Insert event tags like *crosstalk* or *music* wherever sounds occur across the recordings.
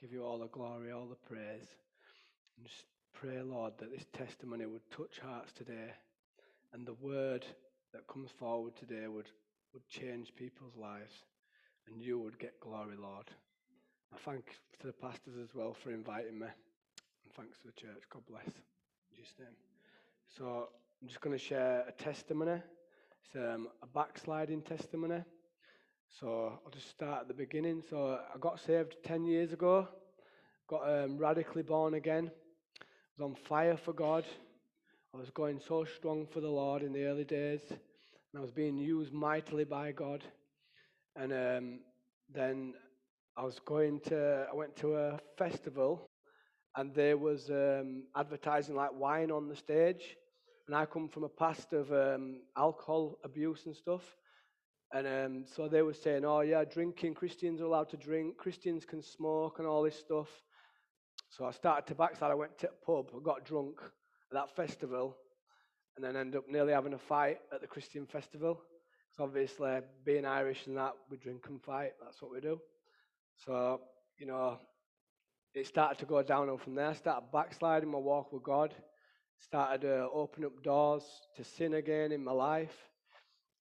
give you all the glory, all the praise. And just pray, Lord, that this testimony would touch hearts today and the word that comes forward today would, would change people's lives and you would get glory, Lord. I thank to the pastors as well for inviting me. And thanks to the church. God bless. In Jesus' name. So I'm just going to share a testimony. It's um, a backsliding testimony. So I'll just start at the beginning. So I got saved 10 years ago, got um, radically born again, I was on fire for God. I was going so strong for the Lord in the early days, and I was being used mightily by God. And um, then I was going to, I went to a festival, and there was um, advertising like wine on the stage. And I come from a past of um, alcohol abuse and stuff. And um, so they were saying, oh, yeah, drinking, Christians are allowed to drink, Christians can smoke and all this stuff. So I started to backslide. I went to a pub, I got drunk at that festival, and then ended up nearly having a fight at the Christian festival. Because obviously, being Irish and that, we drink and fight. That's what we do. So, you know, it started to go downhill from there. I started backsliding my walk with God. Started to uh, open up doors to sin again in my life.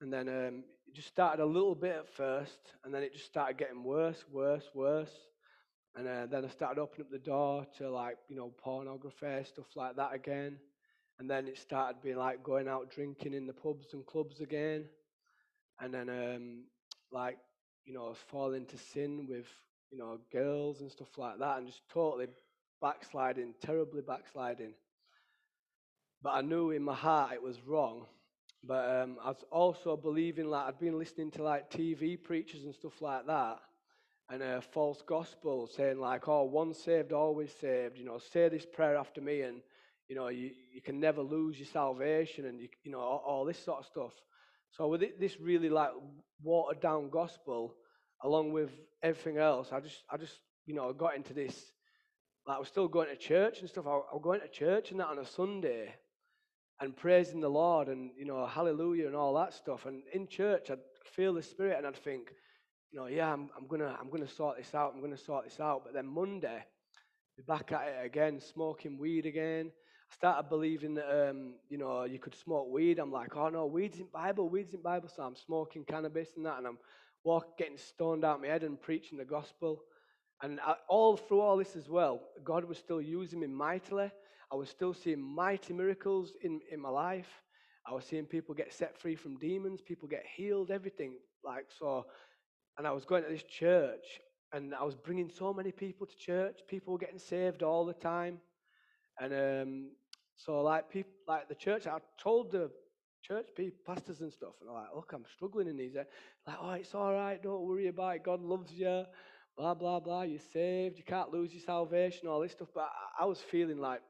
And then um, it just started a little bit at first, and then it just started getting worse, worse, worse. And uh, then I started opening up the door to like, you know, pornography, stuff like that again. And then it started being like going out drinking in the pubs and clubs again. And then, um, like, you know, falling into sin with, you know, girls and stuff like that, and just totally backsliding, terribly backsliding. But I knew in my heart it was wrong. But um, I was also believing, like, I'd been listening to like TV preachers and stuff like that, and a false gospel saying like, "Oh, once saved, always saved." You know, say this prayer after me, and you know, you, you can never lose your salvation, and you, you know, all, all this sort of stuff. So with it, this really like watered down gospel, along with everything else, I just, I just, you know, got into this. Like I was still going to church and stuff. I, I was going to church and that on a Sunday, and praising the Lord, and you know, hallelujah and all that stuff. And in church, I'd feel the Spirit, and I'd think, you know, yeah, I'm, I'm gonna, I'm gonna sort this out. I'm gonna sort this out. But then Monday, be back at it again, smoking weed again. I started believing that, um, you know, you could smoke weed. I'm like, oh no, weed's in Bible, weed's in Bible. So I'm smoking cannabis and that, and I'm walking, getting stoned out my head and preaching the gospel. And I, all through all this as well, God was still using me mightily. I was still seeing mighty miracles in, in my life. I was seeing people get set free from demons, people get healed, everything. Like, so and I was going to this church and I was bringing so many people to church. People were getting saved all the time. And um, so, like, people, like the church, I told the church people, pastors and stuff, and I'm like, look, I'm struggling in these. Like, oh, it's all right, don't worry about it. God loves you, blah, blah, blah. You're saved, you can't lose your salvation, all this stuff. But I, I was feeling like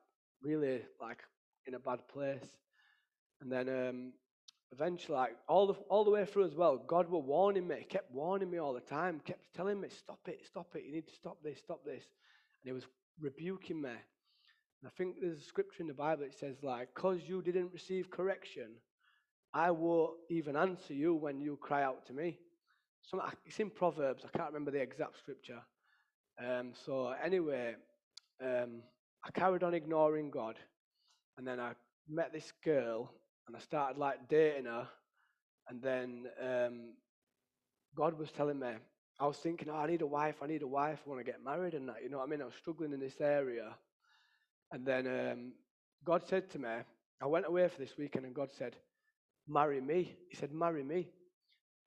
really like in a bad place. And then um, eventually, like all the all the way through as well, God were warning me, kept warning me all the time, kept telling me, stop it, stop it, you need to stop this, stop this. And he was rebuking me. And I think there's a scripture in the Bible that says, like, because you didn't receive correction, I will even answer you when you cry out to me. So it's in Proverbs. I can't remember the exact scripture. Um, so anyway, um, I carried on ignoring God, and then I met this girl and I started like dating her, and then um, God was telling me, I was thinking, oh, I need a wife, I need a wife, I want to get married, and that, you know what I mean? I was struggling in this area, and then um, God said to me, I went away for this weekend, and God said, marry me. He said, marry me.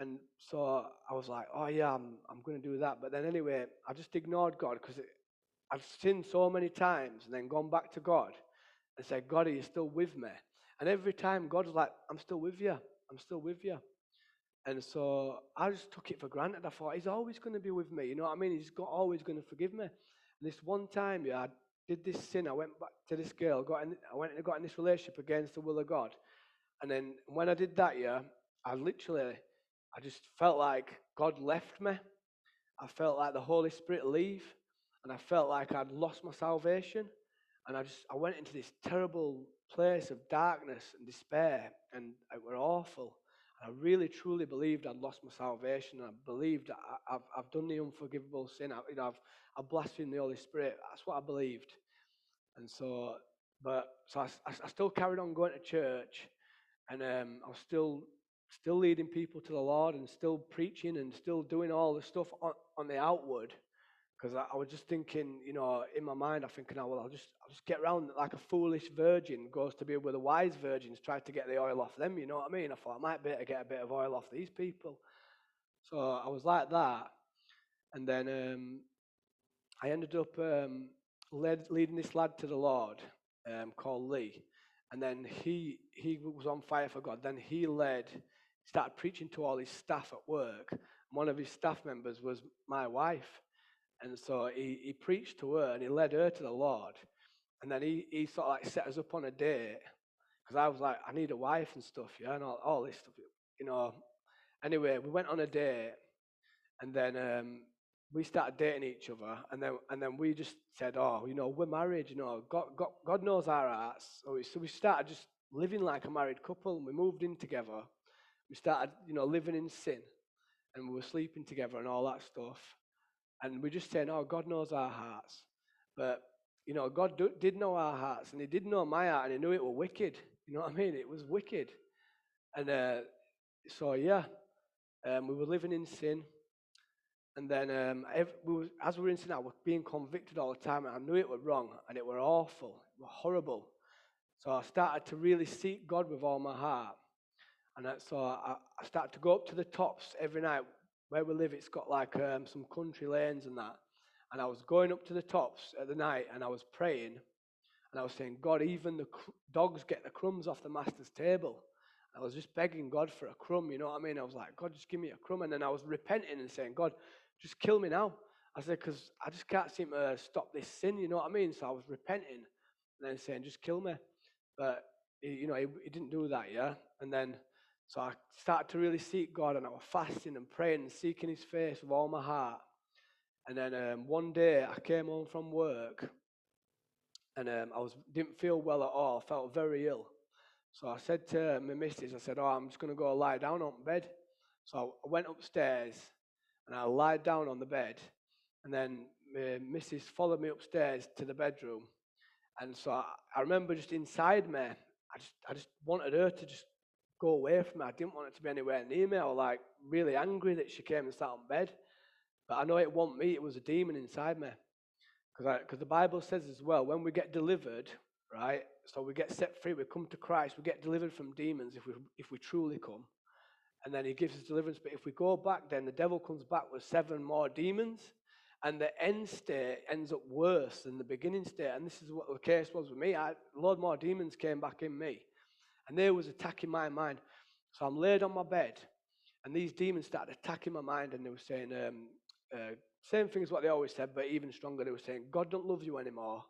And so I was like, oh yeah, I'm, I'm going to do that. But then anyway, I just ignored God because I've sinned so many times and then gone back to God and said, God, are you still with me? And every time God's like, I'm still with you. I'm still with you. And so I just took it for granted. I thought, He's always going to be with me. You know what I mean? He's got, always going to forgive me. And this one time, yeah, I did this sin. I went back to this girl. Got in, I went and got in this relationship against the will of God. And then when I did that, yeah, I literally, I just felt like God left me. I felt like the Holy Spirit leave. And I felt like I'd lost my salvation. And I just, I went into this terrible place of darkness and despair, and it were awful. And I really truly believed I'd lost my salvation. I believed I, have I've done the unforgivable sin. I, you know, I've, I've blasphemed the Holy Spirit. That's what I believed. And so, but so I, I still carried on going to church, and um, I was still still leading people to the Lord, and still preaching, and still doing all the stuff on, on the outward. Because I, I, was just thinking, you know, in my mind, I'm thinking, oh, well, I'll just, I'll just get around like a foolish virgin goes to be with the wise virgins, try to get the oil off them, you know what I mean? I thought I might be able to get a bit of oil off these people. So I was like that. And then um, I ended up um, led, leading this lad to the Lord um, called Lee. And then he, he was on fire for God. Then he led, started preaching to all his staff at work. One of his staff members was my wife. And so he, he preached to her and he led her to the Lord. And then he, he sort of like set us up on a date because I was like, I need a wife and stuff, yeah, and all, all this stuff, you know. Anyway, we went on a date and then um, we started dating each other. And then, and then we just said, oh, you know, we're married, you know, God, God, God knows our hearts. So we, so we started just living like a married couple and we moved in together. We started, you know, living in sin and we were sleeping together and all that stuff. And we're just saying, oh, God knows our hearts. But, you know, God do, did know our hearts, and He did know my heart, and He knew it was wicked. You know what I mean? It was wicked. And uh, so, yeah, um, we were living in sin. And then, um, we were, as we were in sin, I was being convicted all the time, and I knew it was wrong, and it were awful, it was horrible. So I started to really seek God with all my heart. And so I started to go up to the tops every night where we live, it's got like um, some country lanes and that. And I was going up to the tops at the night and I was praying and I was saying, God, even the cr- dogs get the crumbs off the master's table. I was just begging God for a crumb, you know what I mean? I was like, God, just give me a crumb. And then I was repenting and saying, God, just kill me now. I said, because I just can't seem to stop this sin, you know what I mean? So I was repenting and then saying, just kill me. But, you know, he, he didn't do that, yeah? And then so I started to really seek God and I was fasting and praying and seeking his face with all my heart. And then um, one day I came home from work and um, I was didn't feel well at all. I felt very ill. So I said to my missus, I said, "Oh, I'm just going to go lie down on bed." So I went upstairs and I lied down on the bed, and then my missus followed me upstairs to the bedroom. And so I, I remember just inside me, I just I just wanted her to just go away from me. I didn't want it to be anywhere near me. I was like really angry that she came and sat on bed. But I know it wasn't me, it was a demon inside me. Because the Bible says as well, when we get delivered, right? So we get set free, we come to Christ, we get delivered from demons if we, if we truly come. And then he gives us deliverance. But if we go back, then the devil comes back with seven more demons. And the end state ends up worse than the beginning state. And this is what the case was with me. I, a lot more demons came back in me and they was attacking my mind. So I'm laid on my bed, and these demons started attacking my mind, and they were saying um, uh, same thing as what they always said, but even stronger. They were saying, God don't love you anymore.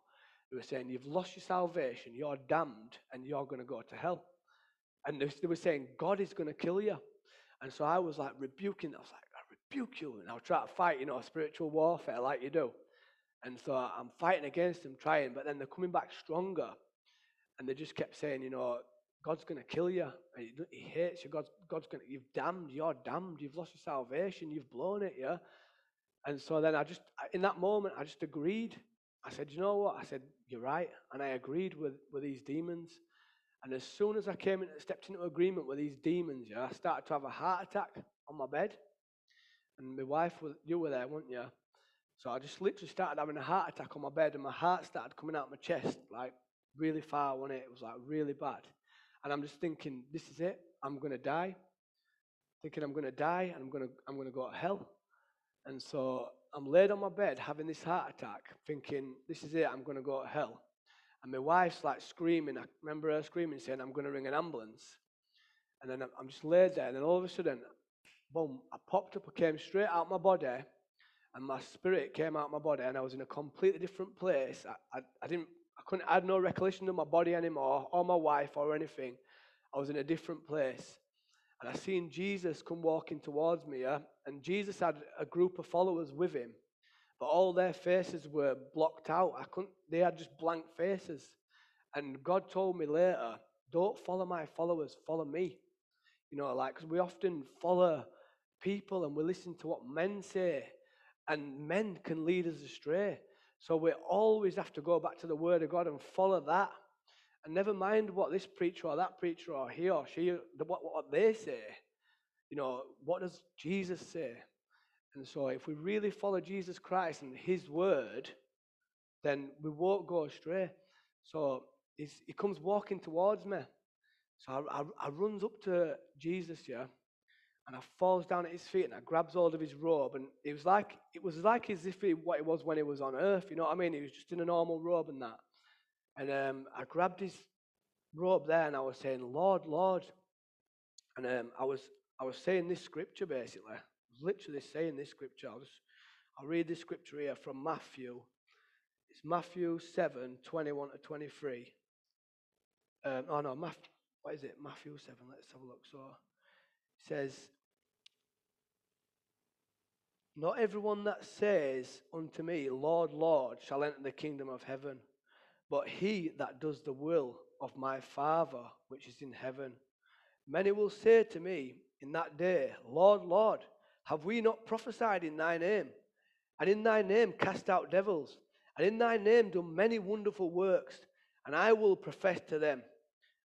They were saying, You've lost your salvation, you're damned, and you're going to go to hell. And they were saying, God is going to kill you. And so I was like rebuking, I was like, I rebuke you. And I was trying to fight, you know, spiritual warfare like you do. And so I'm fighting against them, trying, but then they're coming back stronger. And they just kept saying, you know, God's going to kill you. He hates you. God's, God's going to, you've damned, you're damned. You've lost your salvation. You've blown it, yeah? And so then I just, in that moment, I just agreed. I said, you know what? I said, you're right. And I agreed with, with these demons. And as soon as I came in, stepped into agreement with these demons, yeah, I started to have a heart attack on my bed. And my wife, you were there, weren't you? So I just literally started having a heart attack on my bed, and my heart started coming out of my chest, like really far, wasn't it? It was like really bad. And I'm just thinking, this is it. I'm going to die. Thinking I'm going to die and I'm going to, I'm going to go to hell. And so I'm laid on my bed having this heart attack, thinking, this is it. I'm going to go to hell. And my wife's like screaming. I remember her screaming, saying, I'm going to ring an ambulance. And then I'm just laid there. And then all of a sudden, boom, I popped up. I came straight out my body. And my spirit came out my body. And I was in a completely different place. I, I, I didn't couldn't I had no recollection of my body anymore, or my wife, or anything. I was in a different place. And I seen Jesus come walking towards me, yeah? and Jesus had a group of followers with him, but all their faces were blocked out. I couldn't, they had just blank faces. And God told me later, don't follow my followers, follow me. You know, like, because we often follow people and we listen to what men say, and men can lead us astray. So we always have to go back to the Word of God and follow that. And never mind what this preacher or that preacher or he or she, what, what they say. You know, what does Jesus say? And so if we really follow Jesus Christ and his word, then we won't go astray. So he comes walking towards me. So I, I, I runs up to Jesus, yeah, and I falls down at his feet and I grabs hold of his robe. And it was like it was like as if he, what it was when he was on earth. You know what I mean? He was just in a normal robe and that. And um, I grabbed his robe there and I was saying, Lord, Lord. And um, I was I was saying this scripture basically. I was literally saying this scripture. I'll just I'll read this scripture here from Matthew. It's Matthew 7, 21 to 23. Um, oh no, Matthew, what is it? Matthew 7, let's have a look. So it says, Not everyone that says unto me, Lord, Lord, shall enter the kingdom of heaven, but he that does the will of my Father which is in heaven. Many will say to me in that day, Lord, Lord, have we not prophesied in thy name? And in thy name cast out devils? And in thy name done many wonderful works? And I will profess to them,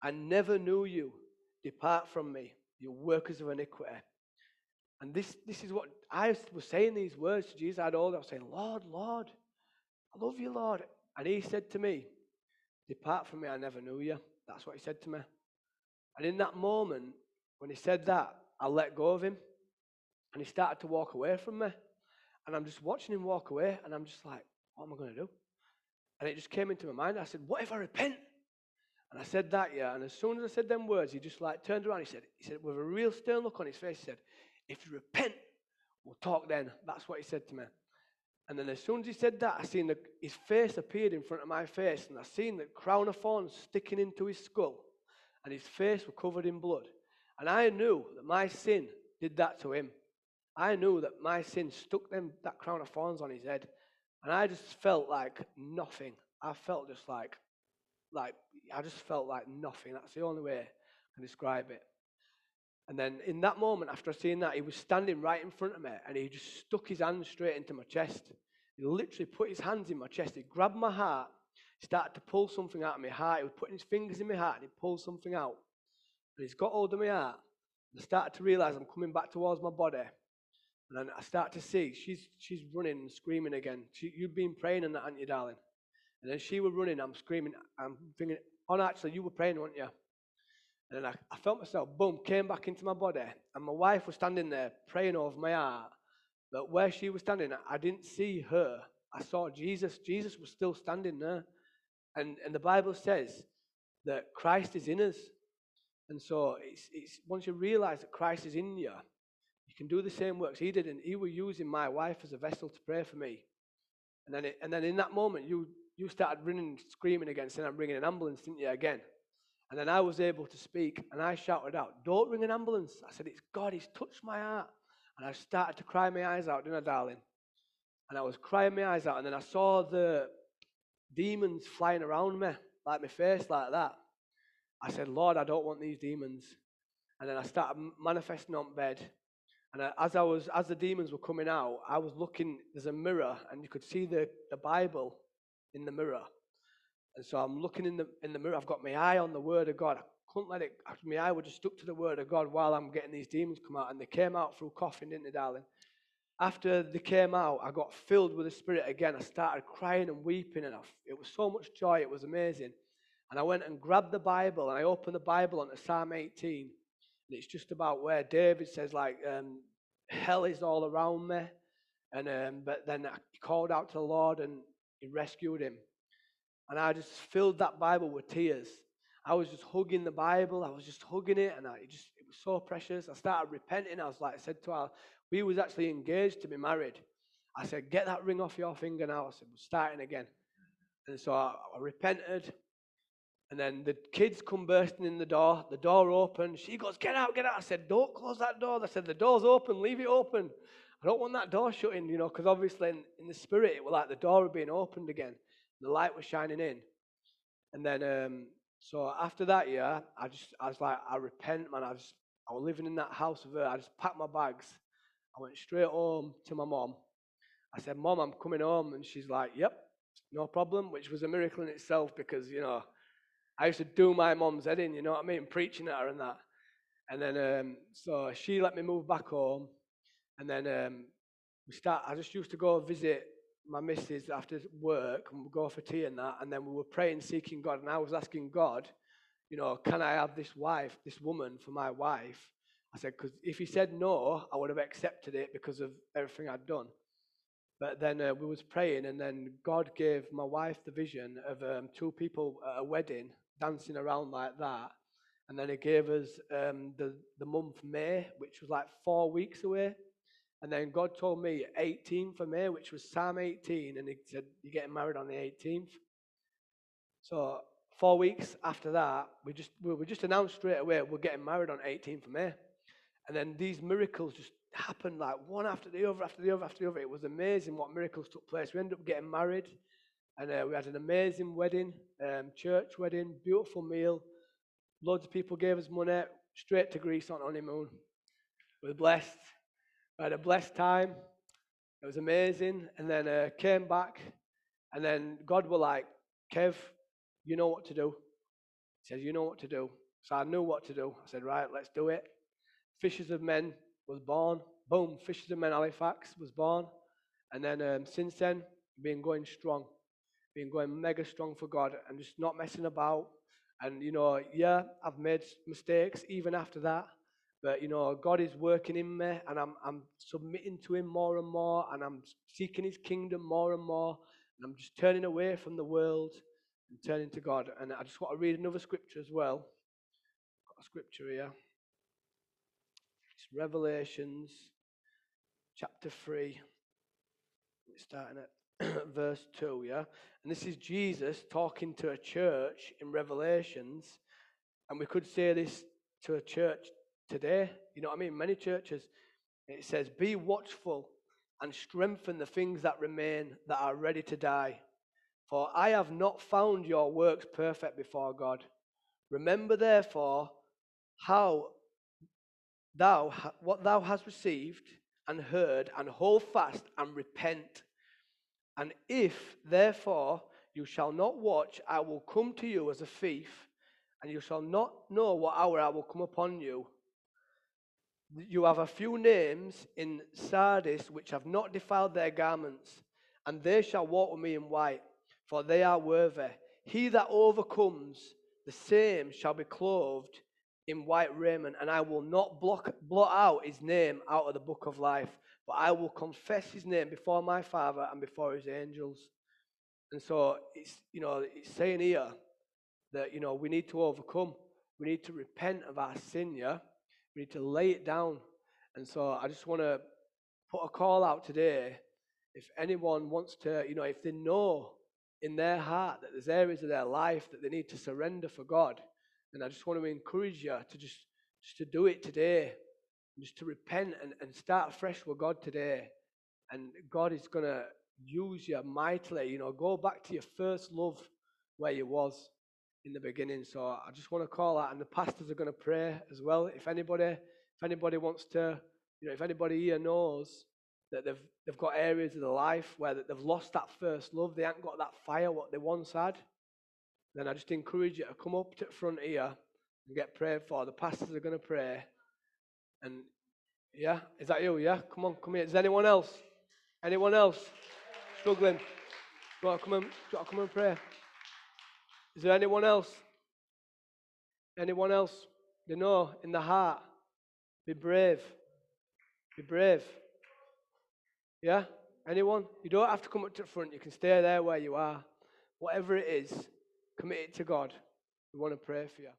I never knew you. Depart from me, you workers of iniquity. And this, this is what I was saying these words to Jesus. I'd all I was saying, Lord, Lord, I love you, Lord. And he said to me, Depart from me, I never knew you. That's what he said to me. And in that moment, when he said that, I let go of him. And he started to walk away from me. And I'm just watching him walk away, and I'm just like, what am I going to do? And it just came into my mind. I said, What if I repent? And I said that, yeah. And as soon as I said them words, he just like turned around. He said, he said, with a real stern look on his face, he said, If you repent, we'll talk then. That's what he said to me. And then as soon as he said that, I seen the, his face appeared in front of my face, and I seen the crown of thorns sticking into his skull, and his face was covered in blood. And I knew that my sin did that to him. I knew that my sin stuck them that crown of thorns on his head, and I just felt like nothing. I felt just like, like I just felt like nothing. That's the only way I can describe it. And then in that moment, after seeing that, he was standing right in front of me and he just stuck his hand straight into my chest. He literally put his hands in my chest. He grabbed my heart, started to pull something out of my heart. He was putting his fingers in my heart and he pulled something out. And he's got hold of my heart. I started to realize I'm coming back towards my body. And then I start to see she's, she's running and screaming again. She, you've been praying and that, haven't you, darling? And then she was running, I'm screaming. I'm thinking, oh, no, actually, you were praying, weren't you? And I, I felt myself, boom, came back into my body. And my wife was standing there praying over my heart. But where she was standing, I didn't see her. I saw Jesus. Jesus was still standing there. And, and the Bible says that Christ is in us. And so it's, it's once you realize that Christ is in you, you can do the same works he did. And he was using my wife as a vessel to pray for me. And then, it, and then in that moment, you, you started running, and screaming again, saying, I'm ringing an ambulance, didn't you, again? And then I was able to speak and I shouted out, Don't ring an ambulance. I said, It's God, He's touched my heart. And I started to cry my eyes out, didn't I, darling? And I was crying my eyes out. And then I saw the demons flying around me, like my face, like that. I said, Lord, I don't want these demons. And then I started manifesting on bed. And as I was, as the demons were coming out, I was looking. There's a mirror, and you could see the, the Bible in the mirror. And so I'm looking in the, in the mirror. I've got my eye on the Word of God. I couldn't let it, my eye would just stuck to the Word of God while I'm getting these demons come out. And they came out through coughing, didn't they, darling? After they came out, I got filled with the Spirit again. I started crying and weeping, and I, it was so much joy. It was amazing. And I went and grabbed the Bible, and I opened the Bible onto Psalm 18. And it's just about where David says, like, um, hell is all around me. And um, but then he called out to the Lord, and he rescued him. And I just filled that Bible with tears. I was just hugging the Bible. I was just hugging it, and I it just it was so precious. I started repenting. I was like, I said to her, we was actually engaged to be married. I said, get that ring off your finger now. I said, we're starting again. And so I, I repented. And then the kids come bursting in the door. The door opened. She goes, get out, get out. I said, don't close that door. I said, the door's open. Leave it open. I don't want that door shutting, you know, because obviously in, in, the spirit, it was like the door had been opened again the light was shining in. And then, um, so after that year, I just, I was like, I repent, man. I just I was living in that house with her. I just packed my bags. I went straight home to my mom. I said, Mom, I'm coming home. And she's like, Yep, no problem, which was a miracle in itself because, you know, I used to do my mom's head in, you know what I mean, preaching at her and that. And then, um, so she let me move back home. And then um, we start, I just used to go visit my missus after work and we'd go for tea and that. And then we were praying, seeking God. And I was asking God, you know, can I have this wife, this woman for my wife? I said, because if he said no, I would have accepted it because of everything I'd done. But then uh, we was praying, and then God gave my wife the vision of um, two people at a wedding dancing around like that. And then He gave us um, the, the month May, which was like four weeks away. And then God told me 18 for May, which was Psalm 18, and He said, You're getting married on the 18th. So four weeks after that, we just we were just announced straight away we're getting married on 18th of May. And then these miracles just happened like one after the other, after the other, after the other. It was amazing what miracles took place. We ended up getting married, and uh, we had an amazing wedding, um, church wedding, beautiful meal. Loads of people gave us money, straight to Greece on honeymoon. We were blessed. We had a blessed time. It was amazing. And then uh, came back, and then God were like, Kev, you know what to do. He says, You know what to do. So I knew what to do. I said, Right, let's do it. Fishers of Men was born. Boom, Fishers of Men Halifax was born. And then um, since then, been going strong, been going mega strong for God and just not messing about. And, you know, yeah, I've made mistakes even after that. But, you know, God is working in me and I'm, I'm submitting to Him more and more and I'm seeking His kingdom more and more. And I'm just turning away from the world and turning to God. And I just want to read another scripture as well. Got a scripture here. It's Revelations chapter 3, starting at *clears throat* verse 2, yeah? And this is Jesus talking to a church in Revelations. And we could say this to a church today. You know what I mean? Many churches, it says, Be watchful and strengthen the things that remain that are ready to die. For I have not found your works perfect before God. Remember, therefore, how thou what thou hast received and heard, and hold fast and repent. And if therefore you shall not watch, I will come to you as a thief, and you shall not know what hour I will come upon you. You have a few names in Sardis which have not defiled their garments, and they shall walk with me in white, for they are worthy. He that overcomes, the same shall be clothed in white raiment, and I will not block, blot out his name out of the book of life, but I will confess his name before my Father and before his angels. And so it's you know it's saying here that you know we need to overcome. We need to repent of our sin, yeah. We need to lay it down. And so I just want to put a call out today. If anyone wants to, you know, if they know in their heart that there's areas of their life that they need to surrender for God, and I just want to encourage you to just, just to do it today, just to repent and, and start fresh with God today. And God is going to use you mightily. You know, go back to your first love where you was in the beginning. So I just want to call out, and the pastors are going to pray as well. If anybody, if anybody wants to, you know, if anybody here knows that they've they've got areas of their life where they've lost that first love, they haven't got that fire what they once had then I just encourage you to come up to the front here and get prayed for. The pastors are going to pray. And yeah, is that you? Yeah, come on, come here. Is anyone else? Anyone else struggling? Do you come and, come and pray? Is there anyone else? Anyone else? You know, in the heart, be brave. Be brave. Yeah? Anyone? You don't have to come up to the front. You can stay there where you are. Whatever it is, Commit it to God. We want to pray for you.